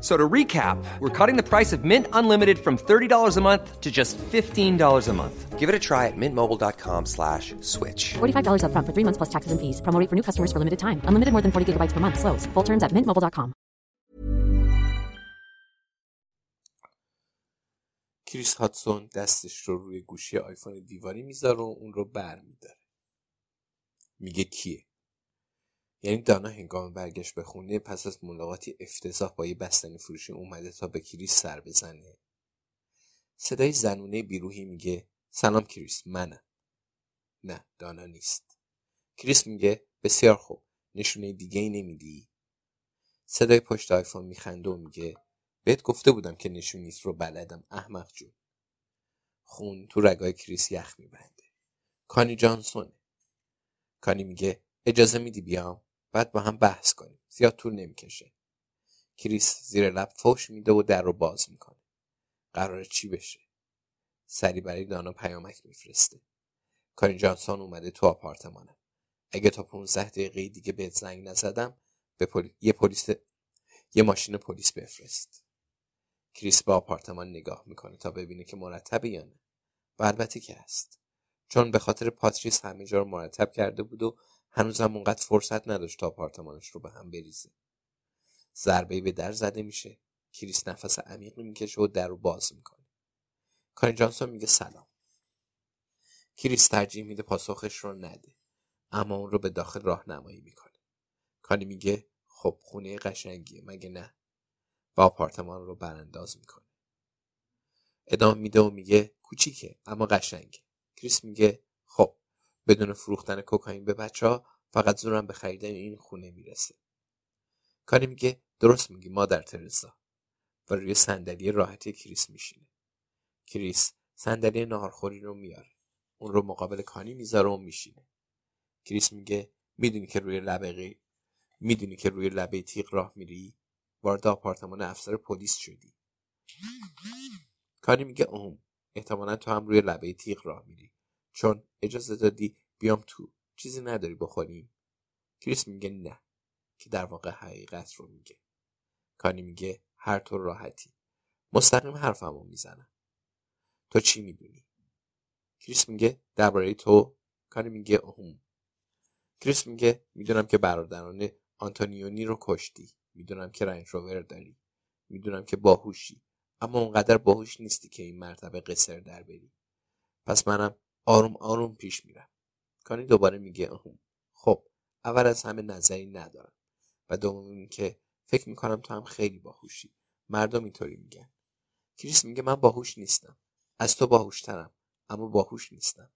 So to recap, we're cutting the price of Mint Unlimited from $30 a month to just $15 a month. Give it a try at mintmobile.com slash switch. $45 up front for three months plus taxes and fees. Promo for new customers for limited time. Unlimited more than 40 gigabytes per month. Slows. Full terms at mintmobile.com. کریس هاتسون دستش رو روی گوشی آیفون دیواری میذاره و اون رو بر میداره. میگه کیه؟ یعنی دانا هنگام برگشت به خونه پس از ملاقاتی افتضاح با یه بستنی فروشی اومده تا به کریس سر بزنه. صدای زنونه بی‌روحی میگه سلام کریس منم. نه دانا نیست. کریس میگه بسیار خوب نشونه دیگه ای نمیدی. صدای پشت آیفون میخنده و میگه بهت گفته بودم که نشونیت رو بلدم احمق جون. خون تو رگای کریس یخ میبنده. کانی جانسونه. کانی میگه اجازه میدی بیام؟ بعد با هم بحث کنیم. زیاد طول نمی‌کشه. کریس زیر لب فوش میده و در رو باز می‌کنه. قرار چی بشه؟ سری برای دانا پیامک میفرسته. کاری جانسون اومده تو آپارتمانم اگه تا 15 دقیقه دیگه بهت زنگ نزدم به یه پلیس یه ماشین پلیس بفرست. کریس به آپارتمان نگاه می‌کنه تا ببینه که مرتبه یا نه. و البته که هست. چون به خاطر پاتریس همه جا رو مرتب کرده بود و هنوزم اونقدر فرصت نداشت تا آپارتمانش رو به هم بریزه. ضربه به در زده میشه. کریس نفس عمیق می‌کشه و در رو باز می‌کنه. کانی جانسون میگه سلام. کریس ترجیح میده پاسخش رو نده اما اون رو به داخل راهنمایی می‌کنه. کانی میگه خب خونه قشنگیه مگه نه؟ و آپارتمان رو برانداز می‌کنه. ادامه میده و میگه کوچیکه اما قشنگه. کریس میگه بدون فروختن کوکائین به بچه ها فقط زورم به خریدن این خونه می‌رسه. کاری میگه درست میگی مادر ترزا. و روی صندلی راحتی کریس میشینه. کریس صندلی ناهارخوری رو میاره اون رو مقابل کانی می‌ذاره و میشینه. کریس میگه می‌دونی که روی لبه می‌دونی که روی لبه تیغ راه میری؟ وارد آپارتمان افسر پلیس شدی. کانی میگه اوم احتمالا تو هم روی لبه تیغ راه میری. چون اجازه دادی بیام تو. چیزی نداری بخوریم کریس میگه نه که در واقع حقیقت رو میگه. کانی میگه هر طور راحتی. مستقیم حرفمو می‌زنم. تو چی می‌دونی؟ کریس میگه درباره تو. کانی میگه اوهم کریس میگه می‌دونم که برادران آنتونیونی رو کشتی. می‌دونم که رنج روور داری. می‌دونم که باهوشی. اما اونقدر باهوش نیستی که این مرتبه قصر در بری. پس منم آروم آروم پیش میرم. کانی دوباره میگه اهم خب اول از همه نظری ندارم. و دوم اینکه فکر می‌کنم تو هم خیلی باهوشی. مردم اینطوری میگن. کریس میگه من باهوش نیستم. از تو باهوشترم اما باهوش نیستم.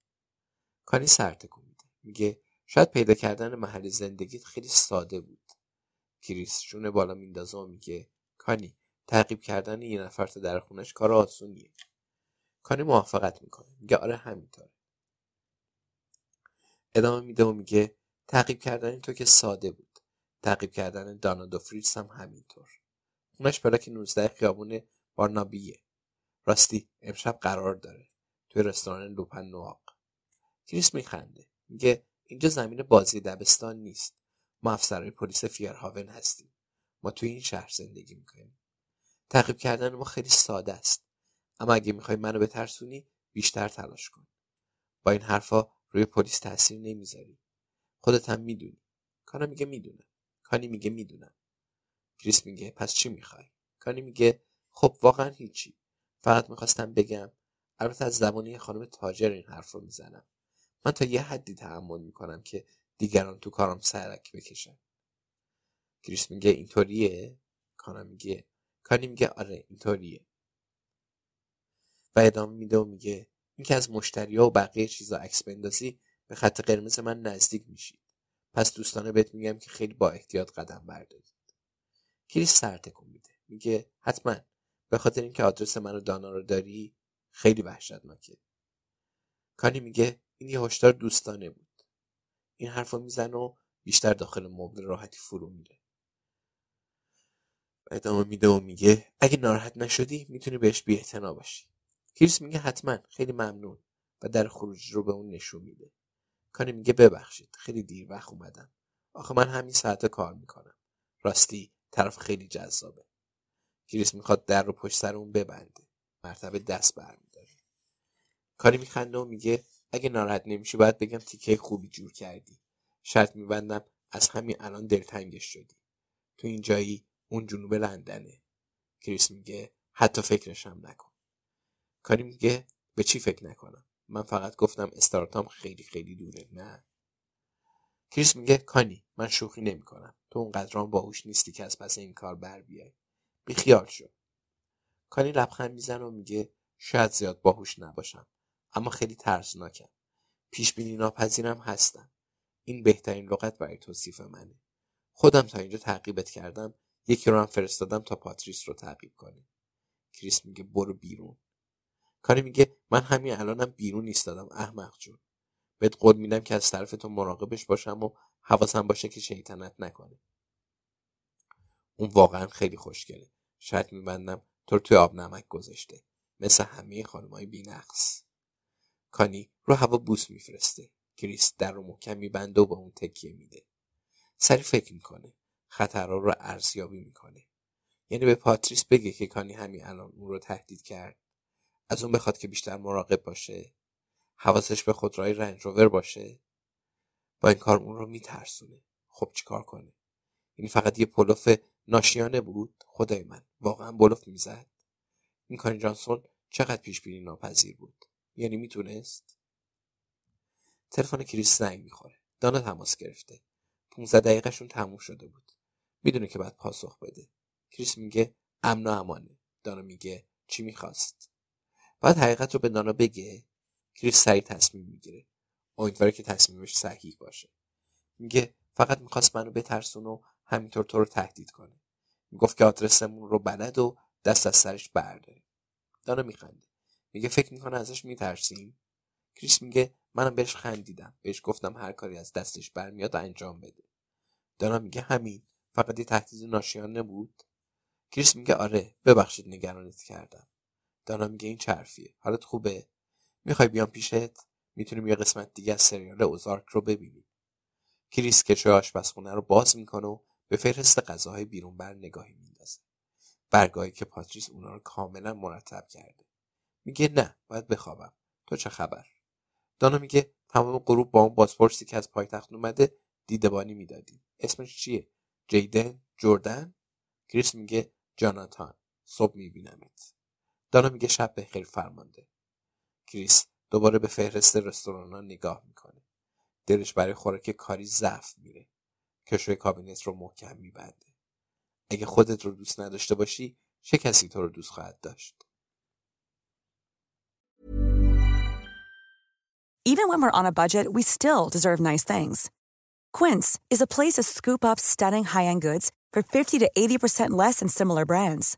کانی سرتکون میده. میگه شاید پیدا کردن محل زندگیت خیلی ساده بود. کریس جون بالا میندازه و میگه کانی تعقیب کردن یه نفر تا در خونش کار آسونیه. کانی موافقت می‌کنه. میگه آره همینطوره. ادامه میده و میگه تعقیب کردن تو که ساده بود. تعقیب کردن دانا فریز هم همینطور. خونش که 19 خیابون بارنابیه. راستی امشب قرار داره توی رستوران لوپن نواق. کریس میخنده. میگه اینجا زمین بازی دبستان نیست. ما افسرهای پلیس فیرهاون هستیم. ما توی این شهر زندگی می‌کنیم. تعقیب کردن ما خیلی ساده است. اما اگه می‌خوای منو بترسونی بیشتر تلاش کن. با این حرفا روی پلیس تاثیر نمی‌ذاری. خودت هم می‌دونی. کانا میگه می‌دونم. کانی میگه می‌دونم. کریس میگه پس چی می‌خوای؟ کانی میگه خب واقعا هیچی. فقط می‌خواستم بگم البته از زبانی خانم تاجر این حرف رو می‌زنم. من تا یه حدی تحمل می‌کنم که دیگران تو کارم سرک بکشن. کریس میگه اینطوریه؟ کانا میگه. کانی میگه آره اینطوریه. و ادامه میده و میگه اینکه از مشتری و بقیه چیزا عکس بندازی به خط قرمز من نزدیک میشید. پس دوستانه بهت میگم که خیلی با احتیاط قدم بردارید. کریس سر تکون میده. میگه حتما. به خاطر اینکه آدرس منو دانا رو داری خیلی وحشتناکه. کانی میگه این یه هشدار دوستانه بود. این حرف رو می‌زنه و بیشتر داخل مبل راحتی فرو میره. ادامه میده و میگه اگه ناراحت نشدی می‌تونی بهش بی باشی. کریس میگه حتما خیلی ممنون و در خروج رو به اون نشون میده. کانی میگه ببخشید خیلی دیر وقت اومدم. آخه من همین ساعت کار می‌کنم. راستی طرف خیلی جذابه. کریس می‌خواد در رو پشت سر اون ببنده. مرتبه دست برمیداره. کاری میخنده و میگه اگه ناراحت نمیشی باید بگم تیکه خوبی جور کردی. شرط میبندم از همین الان دلتنگش شدی. تو این جایی اون جنوب لندنه. کریس میگه حتی فکرشم نکن. کاری میگه به چی فکر نکنم؟ من فقط گفتم استارتام خیلی خیلی دوره نه. کریس میگه کانی من شوخی نمی‌کنم. تو اونقدران باهوش نیستی که از پس این کار بر بیای. بیخیال شو. کانی لبخند می‌زنه و میگه شاید زیاد باهوش نباشم اما خیلی ترسناکم. پیش بینی ناپذیرم هستم. این بهترین لغت برای توصیف منه. خودم تا اینجا تعقیبت کردم یکی رو هم فرستادم تا پاتریس رو تعقیب کنه. کریس میگه برو بیرون. کاری میگه من همین الانم بیرون نیستادم احمق جون. بهت قول میدم که از طرف تو مراقبش باشم و حواسم باشه که شیطنت نکنه. اون واقعا خیلی خوشگله. شاید میبندم تو توی آب نمک گذاشته. مثل همه خانمای بینقص. کانی رو هوا بوس میفرسته. کریس در رو محکم میبنده و به اون تکیه میده. سری فکر می‌کنه. خطرها رو ارزیابی می‌کنه. یعنی به پاتریس بگه که کانی همین الان اون رو تهدید کرد. از اون بخواد که بیشتر مراقب باشه حواسش به خودروهای رنج روور باشه با این کار اون رو میترسونه. خب چیکار کنه؟ یعنی فقط یه بلوف ناشیانه بود؟ خدای من واقعا بلوف می‌زد؟ این کانی جانسون چقدر پیش بینی ناپذیر بود؟ یعنی می‌تونست؟ تلفن کریس زنگ می‌خوره. دانا تماس گرفته. 15 دقیقهشون تموم شده بود. می‌دونه که باید پاسخ بده. کریس میگه امن و امانه. دانا میگه چی می‌خواست؟ باید حقیقت رو به دانا بگه کریس سریع تصمیم می‌گیره. امیدواره که تصمیمش صحیح باشه. میگه فقط می‌خواست منو بترسون و همینطور تو رو تهدید کنه. می‌گفت که آدرسمون رو بلد و دست از سرش برداره دانا میخنده میگه فکر می‌کنه ازش میترسیم؟ کریس میگه منم بهش خندیدم. بهش گفتم هر کاری از دستش برمیاد انجام بده. دانا میگه همین. فقط یه تهدید ناشیانه بود. کریس میگه آره ببخشید نگرانت کردم. دانا میگه این چرفیه حالت خوبه؟ می‌خوای بیام پیشت؟ می‌تونیم یه قسمت دیگه از سریال اوزارک رو ببینیم. کریس کشوی آشپزخونه رو باز می‌کنه و به فهرست غذاهای بیرون بر نگاهی میندازه. برگاهی که پاتریس اونا رو کاملا مرتب کرده. میگه نه باید بخوابم. تو چه خبر؟ دانا میگه تمام غروب با اون بازپرسی که از پایتخت اومده دیدبانی می‌دادیم. اسمش چیه؟ جیدن؟ جردن؟ کریس میگه جاناتان صبح میبینمت. دانا میگه شب به خیر فرمانده. کریس دوباره به فهرست رستوران نگاه می‌کنه. دلش برای خوراک کاری ضعف میره. کشوی کابینت رو محکم میبنده. اگه خودت رو دوست نداشته باشی چه کسی تو رو دوست خواهد داشت؟ Even when we're on a budget, we still deserve nice things. Quince is a place to scoop up stunning high-end goods for 50 to 80% less than similar brands.